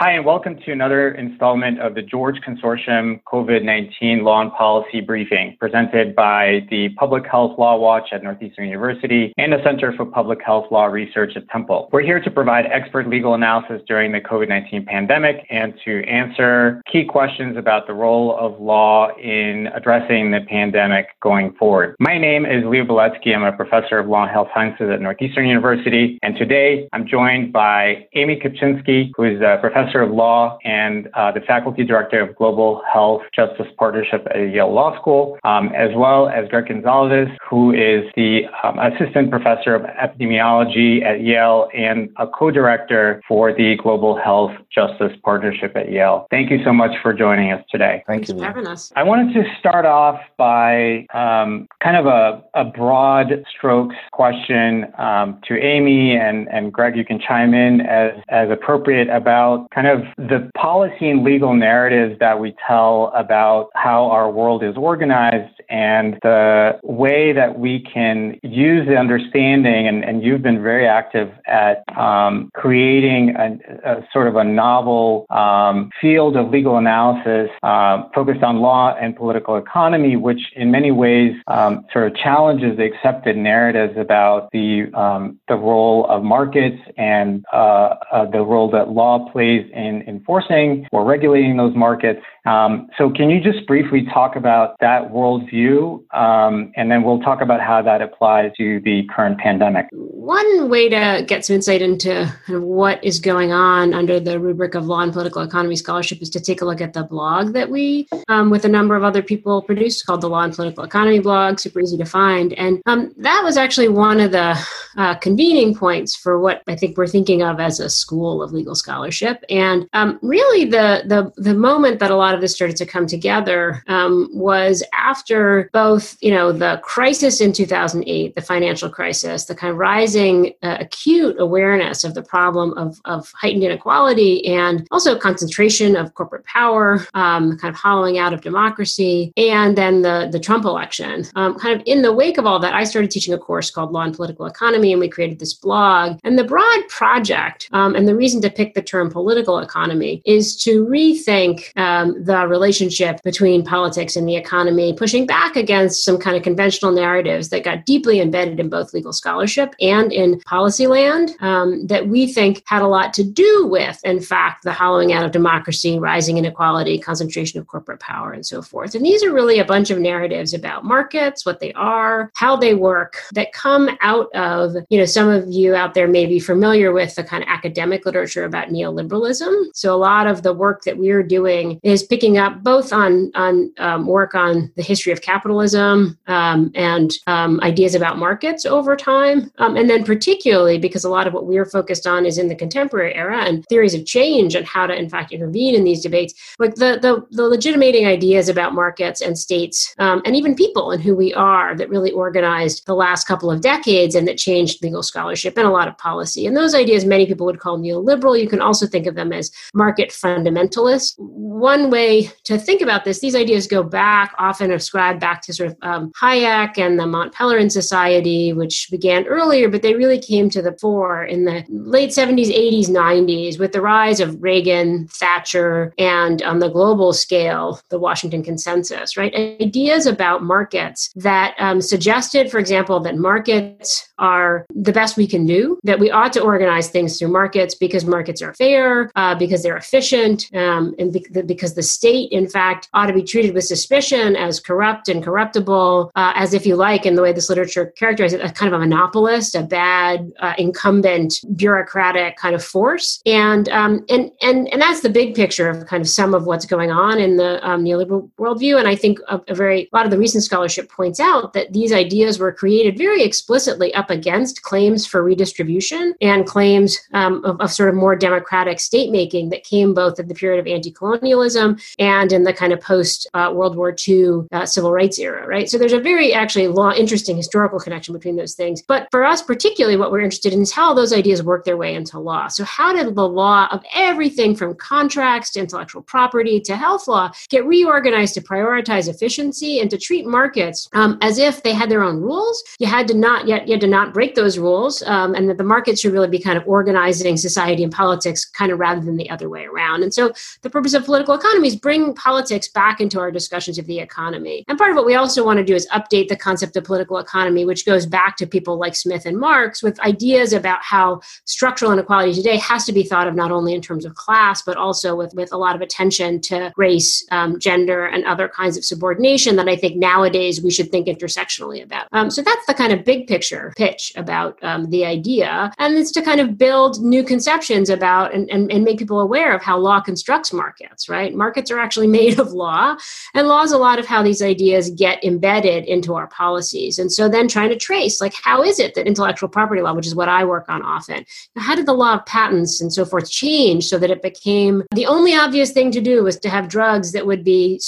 Hi, and welcome to another installment of the George Consortium COVID 19 Law and Policy Briefing, presented by the Public Health Law Watch at Northeastern University and the Center for Public Health Law Research at Temple. We're here to provide expert legal analysis during the COVID 19 pandemic and to answer key questions about the role of law in addressing the pandemic going forward. My name is Leo Beletsky. I'm a professor of law and health sciences at Northeastern University, and today I'm joined by Amy Kapczynski, who is a professor professor of law and uh, the faculty director of Global Health Justice Partnership at Yale Law School, um, as well as Gregg Gonsalves, who is the um, assistant professor of epidemiology at Yale and a co-director for the Global Health Justice Partnership at Yale. Thank you so much for joining us today. Thank Thanks you for having us. I wanted to start off by um, kind of a, a, broad strokes question um, to Amy and, and Gregg. You can chime in as, as appropriate about kind of the policy and legal narratives that we tell about how our world is organized and the way that we can use the understanding, and, and you've been very active at um, creating a, a, sort of a novel um, field of legal analysis uh, focused on law and political economy, which in many ways um, sort of challenges the accepted narratives about the, um, the role of markets and uh, uh, the role that law plays in enforcing or regulating those markets. Um, so, can you just briefly talk about that worldview, um, and then we'll talk about how that applies to the current pandemic? One way to get some insight into what is going on under the rubric of law and political economy scholarship is to take a look at the blog that we, um, with a number of other people, produced called the Law and Political Economy blog, super easy to find. And um, that was actually one of the uh, convening points for what I think we're thinking of as a school of legal scholarship. And um, really, the, the, the moment that a lot of this started to come together um, was after both, you know, the crisis in 2008, the financial crisis, the kind of rising uh, acute awareness of the problem of, of heightened inequality and also concentration of corporate power, um, kind of hollowing out of democracy, and then the, the Trump election. Um, kind of in the wake of all that, I started teaching a course called Law and Political Economy, and we created this blog. And the broad project, um, and the reason to pick the term political economy, is to rethink um, the relationship between politics and the economy, pushing back against some kind of conventional narratives that got deeply embedded in both legal scholarship and in policy land um, that we think had a lot to do with, in fact, the hollowing out of democracy, rising inequality, concentration of corporate power, and so forth. And these are really a bunch of narratives about markets, what they are, how they work, that come out of, you know, some of you out there may be familiar with the kind of academic literature about neoliberalism. So a lot of the work that we're doing is picking up both on on um, work on the history of capitalism um, and um, ideas about markets over time, um, and then particularly because a lot of what we're focused on is in the contemporary era and theories of change and how to in fact intervene in these debates, like the the, the legitimating ideas about markets and states um, and even people and who we are that really organized the last couple of decades and that changed legal scholarship and a lot of policy. And those ideas many people would call neoliberal. You can also think of them as market fundamentalists. One way to think about this, these ideas go back, often ascribed back to sort of um, Hayek and the Mont Pelerin Society, which began earlier, but they really came to the fore in the late 70s, 80s, 90s with the rise of Reagan, Thatcher, and on the global scale, the Washington Consensus, right? Ideas about markets that um, suggested, for example, that markets are the best we can do, that we ought to organize things through markets because markets are fair, uh, because they're efficient, um, and be- because the state, in fact, ought to be treated with suspicion as corrupt and corruptible, uh, as if you like, in the way this literature characterizes it, a kind of a monopolist, a bad uh, incumbent bureaucratic kind of force. And, um, and, and, and that's the big picture of kind of some of what's going on in the um, neoliberal worldview. And I think a, a very, a lot of the recent scholarship points out that these ideas were created very explicitly up against claims for redistribution and claims um, of, of, sort of more democratic state making that came both at the period of anti colonialism and in the kind of post uh, World War II uh, civil rights era, right? So there's a very actually long, interesting historical connection between those things. But for us, particularly, what we're interested in is how those ideas work their way into law. So, how did the law of everything from contracts to intellectual property to health law get reorganized to prioritize efficiency and to treat markets um, as if they had their own rules? You had to not yet you had to not not break those rules, um, and that the market should really be kind of organizing society and politics, kind of rather than the other way around. And so, the purpose of political economy is bring politics back into our discussions of the economy. And part of what we also want to do is update the concept of political economy, which goes back to people like Smith and Marx with ideas about how structural inequality today has to be thought of not only in terms of class, but also with, with a lot of attention to race, um, gender, and other kinds of subordination that I think nowadays we should think intersectionally about. Um, so that's the kind of big picture pitch about um, the idea. And it's to kind of build new conceptions about and, and, and make people aware of how law constructs markets, right? Markets are actually made of law, and law is a lot of how these ideas get embedded into our policies. And so then trying to trace, like, how is it that intellectual property law, which is what I work on often, how did the law of patents and so forth change so that it became the only obvious thing to do was to have drugs that would be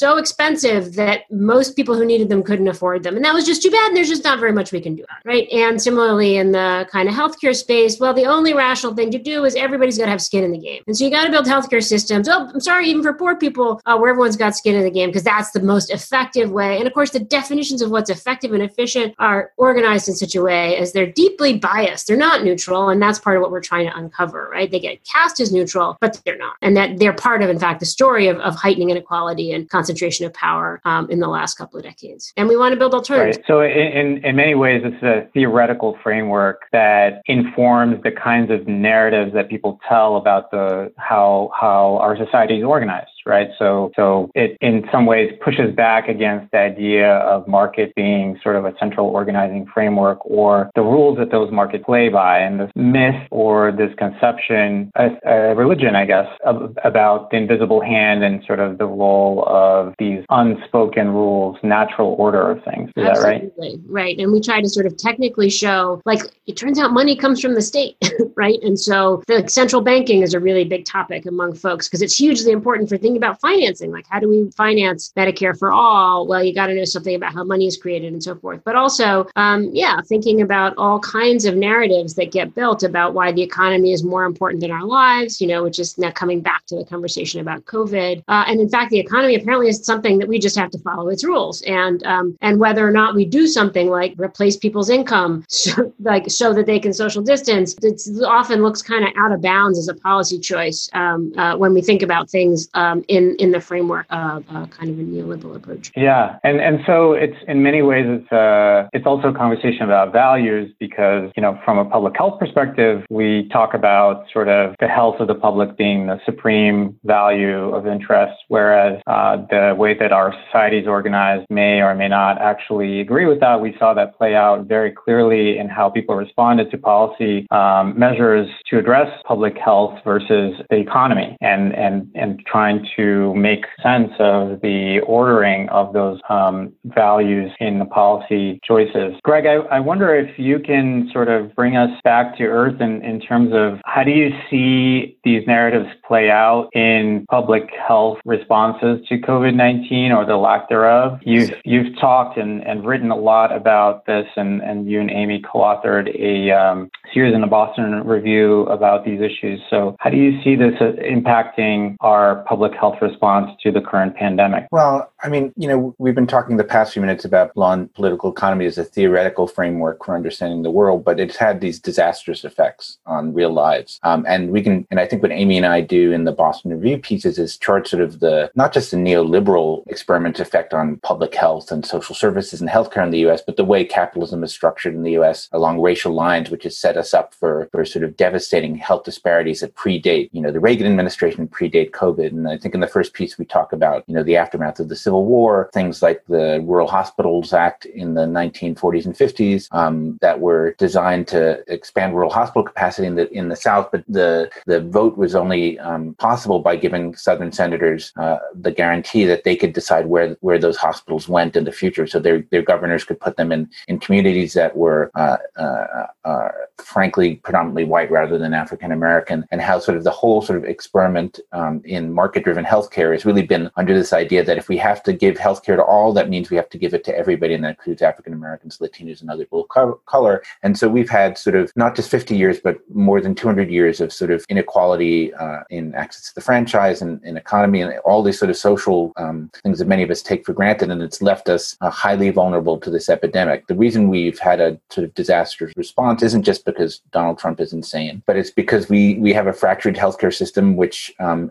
so expensive that most people who needed them couldn't afford them. And that was just too bad. And there's just not very much we can do. Right. And similarly, in the kind of healthcare space, well, the only rational thing to do is everybody's got to have skin in the game. And so you got to build healthcare systems. Oh, I'm sorry, even for poor people, uh, where everyone's got skin in the game, because that's the most effective way. And of course, the definitions of what's effective and efficient are organized in such a way as they're deeply biased. They're not neutral. And that's part of what we're trying to uncover, right? They get cast as neutral, but they're not. And that they're part of, in fact, the story of, of heightening inequality and concentration of power um, in the last couple of decades. And we want to build alternatives. Right. So, in, in many ways, it's a theoretical framework that informs the kinds of narratives that people tell about the how how our society is organized right? So, so it in some ways pushes back against the idea of market being sort of a central organizing framework or the rules that those markets play by. And this myth or this conception, a, a religion, I guess, of, about the invisible hand and sort of the role of these unspoken rules, natural order of things. Is Absolutely. that right? Right. And we try to sort of technically show, like, it turns out money comes from the state, right? And so the central banking is a really big topic among folks because it's hugely important for thinking about financing, like how do we finance Medicare for all? Well, you got to know something about how money is created and so forth. But also, um, yeah, thinking about all kinds of narratives that get built about why the economy is more important than our lives, you know, which is now coming back to the conversation about COVID. Uh, and in fact, the economy apparently is something that we just have to follow its rules. And um, and whether or not we do something like replace people's income, so, like so that they can social distance, it often looks kind of out of bounds as a policy choice um, uh, when we think about things in in the framework of uh, kind of a neoliberal approach. Yeah, and and so it's in many ways it's uh, it's also a conversation about values because you know from a public health perspective we talk about sort of the health of the public being the supreme value of interest, whereas uh, the way that our society is organized may or may not actually agree with that. We saw that play out very clearly in how people responded to policy um, measures to address public health versus the economy, and and and trying to make sense of the ordering of those um, values in the policy choices. Gregg, I, I, wonder if you can sort of bring us back to earth in, in terms of how do you see these narratives play out in public health responses to COVID-19 or the lack thereof? You've, you've talked and, and written a lot about this and, and you and Amy co-authored a um, series in the Boston Review about these issues. So how do you see this impacting our public health response to the current pandemic? Well, I mean, you know, we've been talking the past few minutes about and political economy as a theoretical framework for understanding the world, but it's had these disastrous effects on real lives. Um, and we can, and I think what Amy and I do in the Boston Review pieces is chart sort of the, not just the neoliberal experiment effect on public health and social services and healthcare in the US, but the way capitalism is structured in the US along racial lines, which has set us up for, for sort of devastating health disparities that predate, you know, the Reagan administration predate COVID. And I think in the first piece we talk about, you know, the aftermath of the Civil War, things like the Rural Hospitals Act in the 1940s and 50s um, that were designed to expand rural hospital capacity in the in the South, but the the vote was only um, possible by giving Southern senators uh, the guarantee that they could decide where where those hospitals went in the future, so their their governors could put them in in communities that were uh, uh, uh frankly predominantly white rather than African American, and how sort of the whole sort of experiment um, in market driven driven healthcare has really been under this idea that if we have to give healthcare to all, that means we have to give it to everybody, and that includes African Americans, Latinos, and other people of color. And so we've had sort of not just 50 years, but more than 200 years of sort of inequality uh, in access to the franchise and in economy and all these sort of social um, things that many of us take for granted. And it's left us uh, highly vulnerable to this epidemic. The reason we've had a sort of disastrous response isn't just because Donald Trump is insane, but it's because we, we have a fractured healthcare system which um,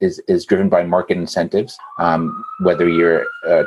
is, is driven by market incentives. Um, whether you're uh,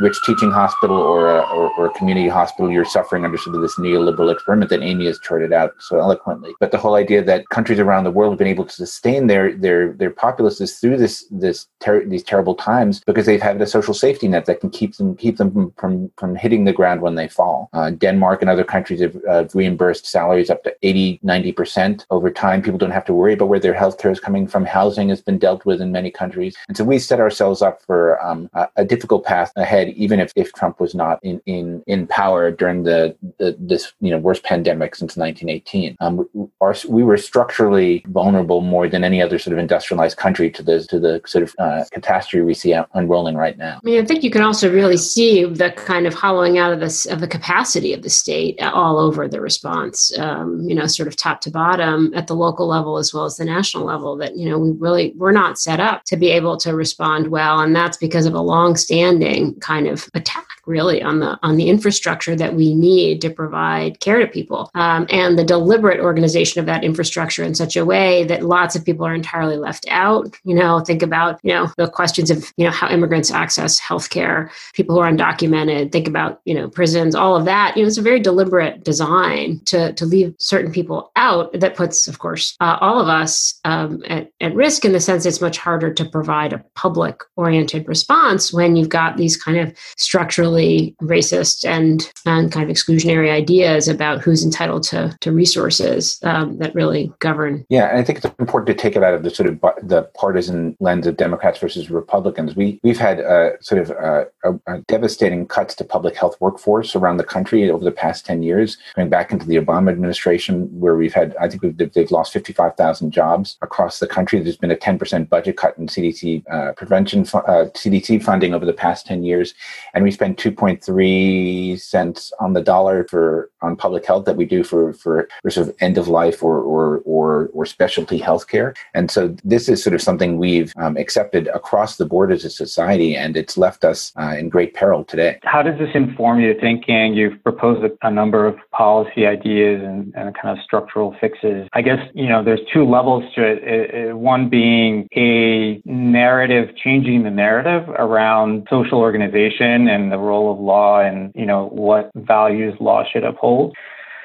rich teaching hospital or a, or, or, community hospital, you're suffering under sort of this neoliberal experiment that Amy has charted out so eloquently. But the whole idea that countries around the world have been able to sustain their their their populaces through this this ter- these terrible times because they've had a social safety net that can keep them keep them from from, from hitting the ground when they fall. Uh, Denmark and other countries have uh, reimbursed salaries up to 80, 90 percent over time. People don't have to worry about where their health care is coming from. Housing has been dealt with in many countries, and so we set ourselves up for um, a, a difficult path ahead even if, if Trump was not in, in, in power during the, the this you know worst pandemic since 1918. Um, we, our, we were structurally vulnerable more than any other sort of industrialized country to the to the sort of uh, catastrophe we see unrolling right now. I mean, I think you can also really see the kind of hollowing out of this of the capacity of the state all over the response. Um, you know, sort of top to bottom at the local level as well as the national level. That you know we really we're not set up to be able to respond well, and that's because of a long-standing kind kind of attack really on the on the infrastructure that we need to provide care to people um, and the deliberate organization of that infrastructure in such a way that lots of people are entirely left out. You know think about you know the questions of you know how immigrants access healthcare people who are undocumented think about you know prisons all of that. You know it's a very deliberate design to to leave certain people out. That puts of course uh, all of us um, at, at risk in the sense it's much harder to provide a public oriented response when you've got these kind of structurally racist and, and kind of exclusionary ideas about who's entitled to, to resources um, that really govern. Yeah, and I think it's important to take it out of the sort of the partisan lens of Democrats versus Republicans. We we've had uh, sort of uh, a, a devastating cuts to public health workforce around the country over the past ten years, going back into the Obama administration, where we've had I think they've lost fifty five thousand jobs across the country. There's been a ten percent budget cut in CDC uh, prevention uh, CDC funding over the past ten years and we spend 2.3 cents on the dollar for on public health that we do for for, for sort of end of life or or or, or specialty healthcare. And so this is sort of something we've um, accepted across the board as a society, and it's left us uh, in great peril today. How does this inform your thinking? You've proposed a, a number of policy ideas and, and, kind of structural fixes. I guess you know there's two levels to it. it, it one being a narrative, changing the narrative around social organization and the role of law and you know what values law should uphold.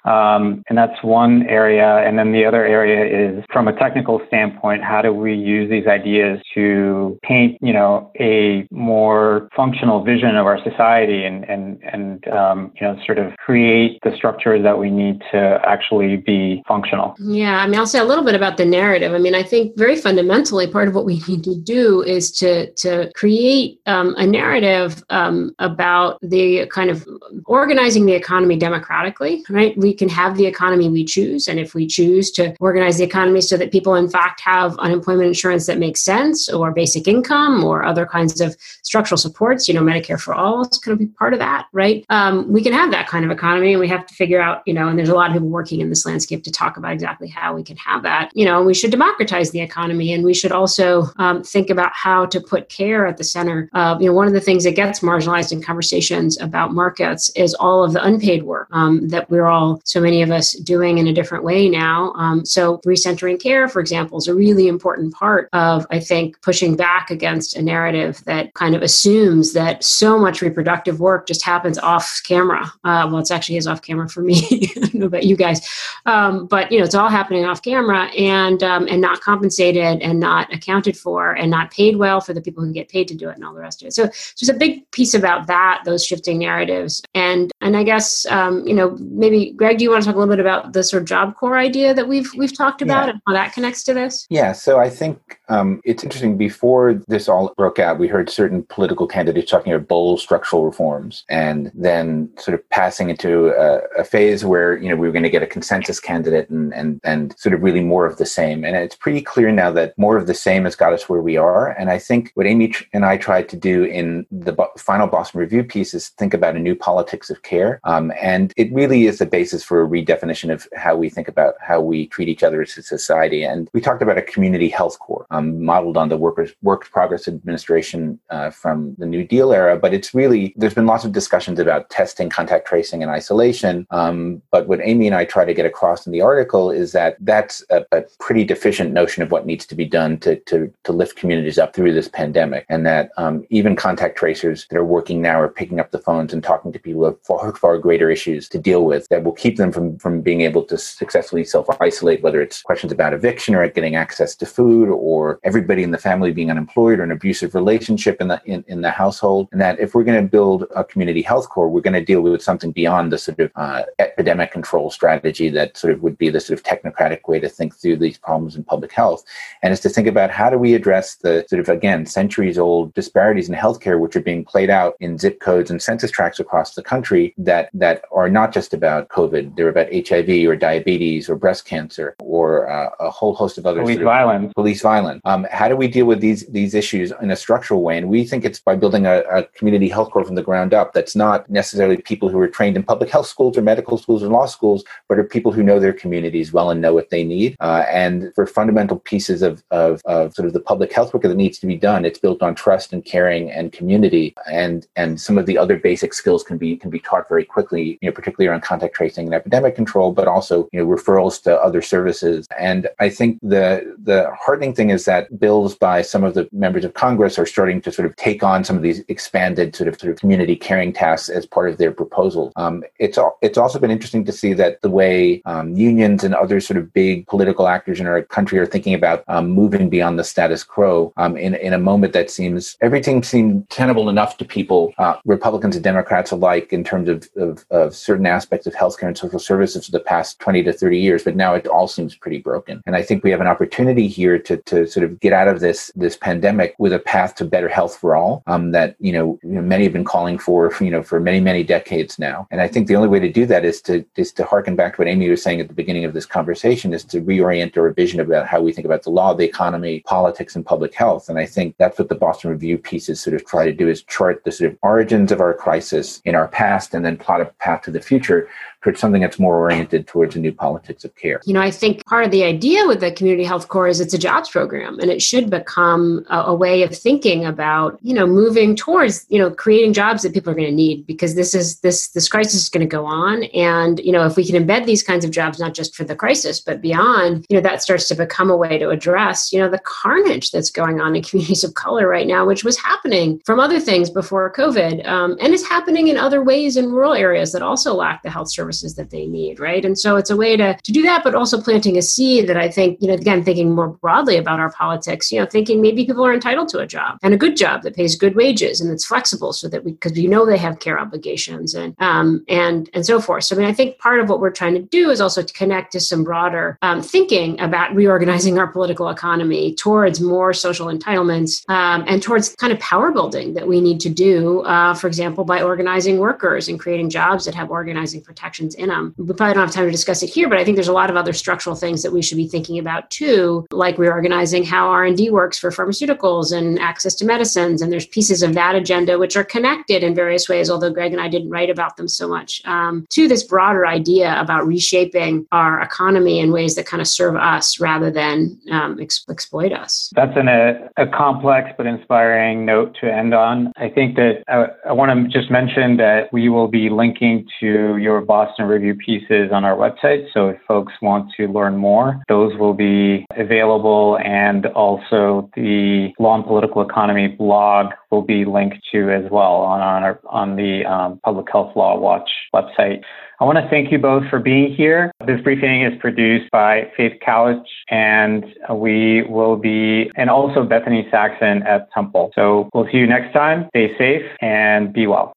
Um, and that's one area. And then the other area is from a technical standpoint, how do we use these ideas to paint, you know, a more functional vision of our society and, and, and, um, you know, sort of create the structures that we need to actually be functional. Yeah. I mean, I'll say a little bit about the narrative. I mean, I think very fundamentally part of what we need to do is to, to create um, a narrative um, about the kind of organizing the economy democratically, right? We can have the economy we choose. And if we choose to organize the economy so that people, in fact, have unemployment insurance that makes sense, or basic income, or other kinds of structural supports, you know, Medicare for all is going to be part of that, right? Um, we can have that kind of economy, and we have to figure out, you know, and there's a lot of people working in this landscape to talk about exactly how we can have that. You know, we should democratize the economy, and we should also um, think about how to put care at the center of, you know, one of the things that gets marginalized in conversations about markets is all of the unpaid work um, that we're all so many of us doing in a different way now. Um, so, recentering care, for example, is a really important part of, I think, pushing back against a narrative that kind of assumes that so much reproductive work just happens off camera. Uh, well, it's actually is off camera for me. I don't know about you guys, um, but you know, it's all happening off camera and um, and not compensated and not accounted for and not paid well for the people who get paid to do it and all the rest of it. So, there's a big piece about that, those shifting narratives, and and I guess um, you know maybe Gregg Gregg, do you want to talk a little bit about the sort of job corps idea that we've we've talked about yeah. and how that connects to this? Yeah, so I think um, it's interesting. Before this all broke out, we heard certain political candidates talking about bold structural reforms, and then sort of passing into a, a phase where you know we were going to get a consensus candidate and and and sort of really more of the same. And it's pretty clear now that more of the same has got us where we are. And I think what Amy and I tried to do in the final Boston Review piece is think about a new politics of care, um, and it really is the basis for a redefinition of how we think about how we treat each other as a society. And we talked about a community health corps um, modeled on the Workers Work Progress Administration uh, from the New Deal era, but it's really there's been lots of discussions about testing, contact tracing, and isolation. Um, but what Amy and I try to get across in the article is that that's a, a pretty deficient notion of what needs to be done to to to lift communities up through this pandemic, and that um, even contact tracers that are working now are picking up the phones and talking to people who have far far greater issues to deal with that will keep them from from being able to successfully self isolate, whether it's questions about eviction or getting access to food or everybody in the family being unemployed or an abusive relationship in the in, in the household. And that if we're going to build a community health corps, we're going to deal with something beyond the sort of uh, epidemic control strategy that sort of would be the sort of technocratic way to think through these problems in public health. And is to think about how do we address the sort of again centuries old disparities in healthcare, which are being played out in zip codes and census tracts across the country that that are not just about COVID. They're about HIV or diabetes or breast cancer or uh, a whole host of other police sort of violence. Police violence. Um, how do we deal with these these issues in a structural way? And we think it's by building a, a community health corps from the ground up. That's not necessarily people who are trained in public health schools or medical schools or law schools, but are people who know their communities well and know what they need. Uh, and for fundamental pieces of, of, of sort of the public health work that needs to be done, it's built on trust and caring and community. And and some of the other basic skills can be can be taught very quickly, you know, particularly around contact tracing and epidemic control, but also you know referrals to other services. And I think the the heartening thing is that bills by some of the members of Congress are starting to sort of take on some of these expanded sort of sort of community caring tasks as part of their proposals. Um, it's it's also been interesting to see that the way um, unions and other sort of big political actors in our country are thinking about um, moving beyond the status quo um, in in a moment that seems everything seemed tenable enough to people, uh, Republicans and Democrats alike, in terms of, of, of certain aspects of healthcare and social services for the past 20 to 30 years. But now it all seems pretty broken. And I think we have an opportunity here to, to sort of get out of this, this pandemic with a path to better health for all um, that, you know, you know, many have been calling for, you know, for many, many decades now. And I think the only way to do that is to, is to harken back to what Amy was saying at the beginning of this conversation is to reorient our vision about how we think about the law, the economy, politics, and public health. And I think that's what the Boston Review pieces sort of try to do is chart the sort of origins of our crisis in our past and then plot a path to the future towards something that's more oriented towards a new politics of care. You know, I think part of the idea with the community health corps is it's a jobs program and it should become a, a way of thinking about, you know, moving towards, you know, creating jobs that people are going to need because this is this this crisis is going to go on and, you know, if we can embed these kinds of jobs not just for the crisis but beyond, you know, that starts to become a way to address, you know, the carnage that's going on in communities of color right now, which was happening from other things before COVID um, and is happening in other ways in rural areas that also lack the health services services that they need, right? And so it's a way to, to do that, but also planting a seed that I think, you know, again, thinking more broadly about our politics, you know, thinking maybe people are entitled to a job and a good job that pays good wages and it's flexible so that we, because we know they have care obligations and, um, and, and so forth. So, I mean, I think part of what we're trying to do is also to connect to some broader um, thinking about reorganizing our political economy towards more social entitlements um, and towards kind of power building that we need to do, uh, for example, by organizing workers and creating jobs that have organizing protections in them. We probably don't have time to discuss it here, but I think there's a lot of other structural things that we should be thinking about too, like reorganizing how R&D works for pharmaceuticals and access to medicines. And there's pieces of that agenda which are connected in various ways, although Gregg and I didn't write about them so much, um, to this broader idea about reshaping our economy in ways that kind of serve us rather than um, ex- exploit us. That's an, a, a complex but inspiring note to end on. I think that I, I want to just mention that we will be linking to your Boston Boston Review pieces on our website. So if folks want to learn more, those will be available. And also the Law and Political Economy blog will be linked to as well on, on, our, on the um, Public Health Law Watch website. I want to thank you both for being here. This briefing is produced by Faith Couch, and we will be, and also Bethany Saxon at Temple. So we'll see you next time. Stay safe and be well.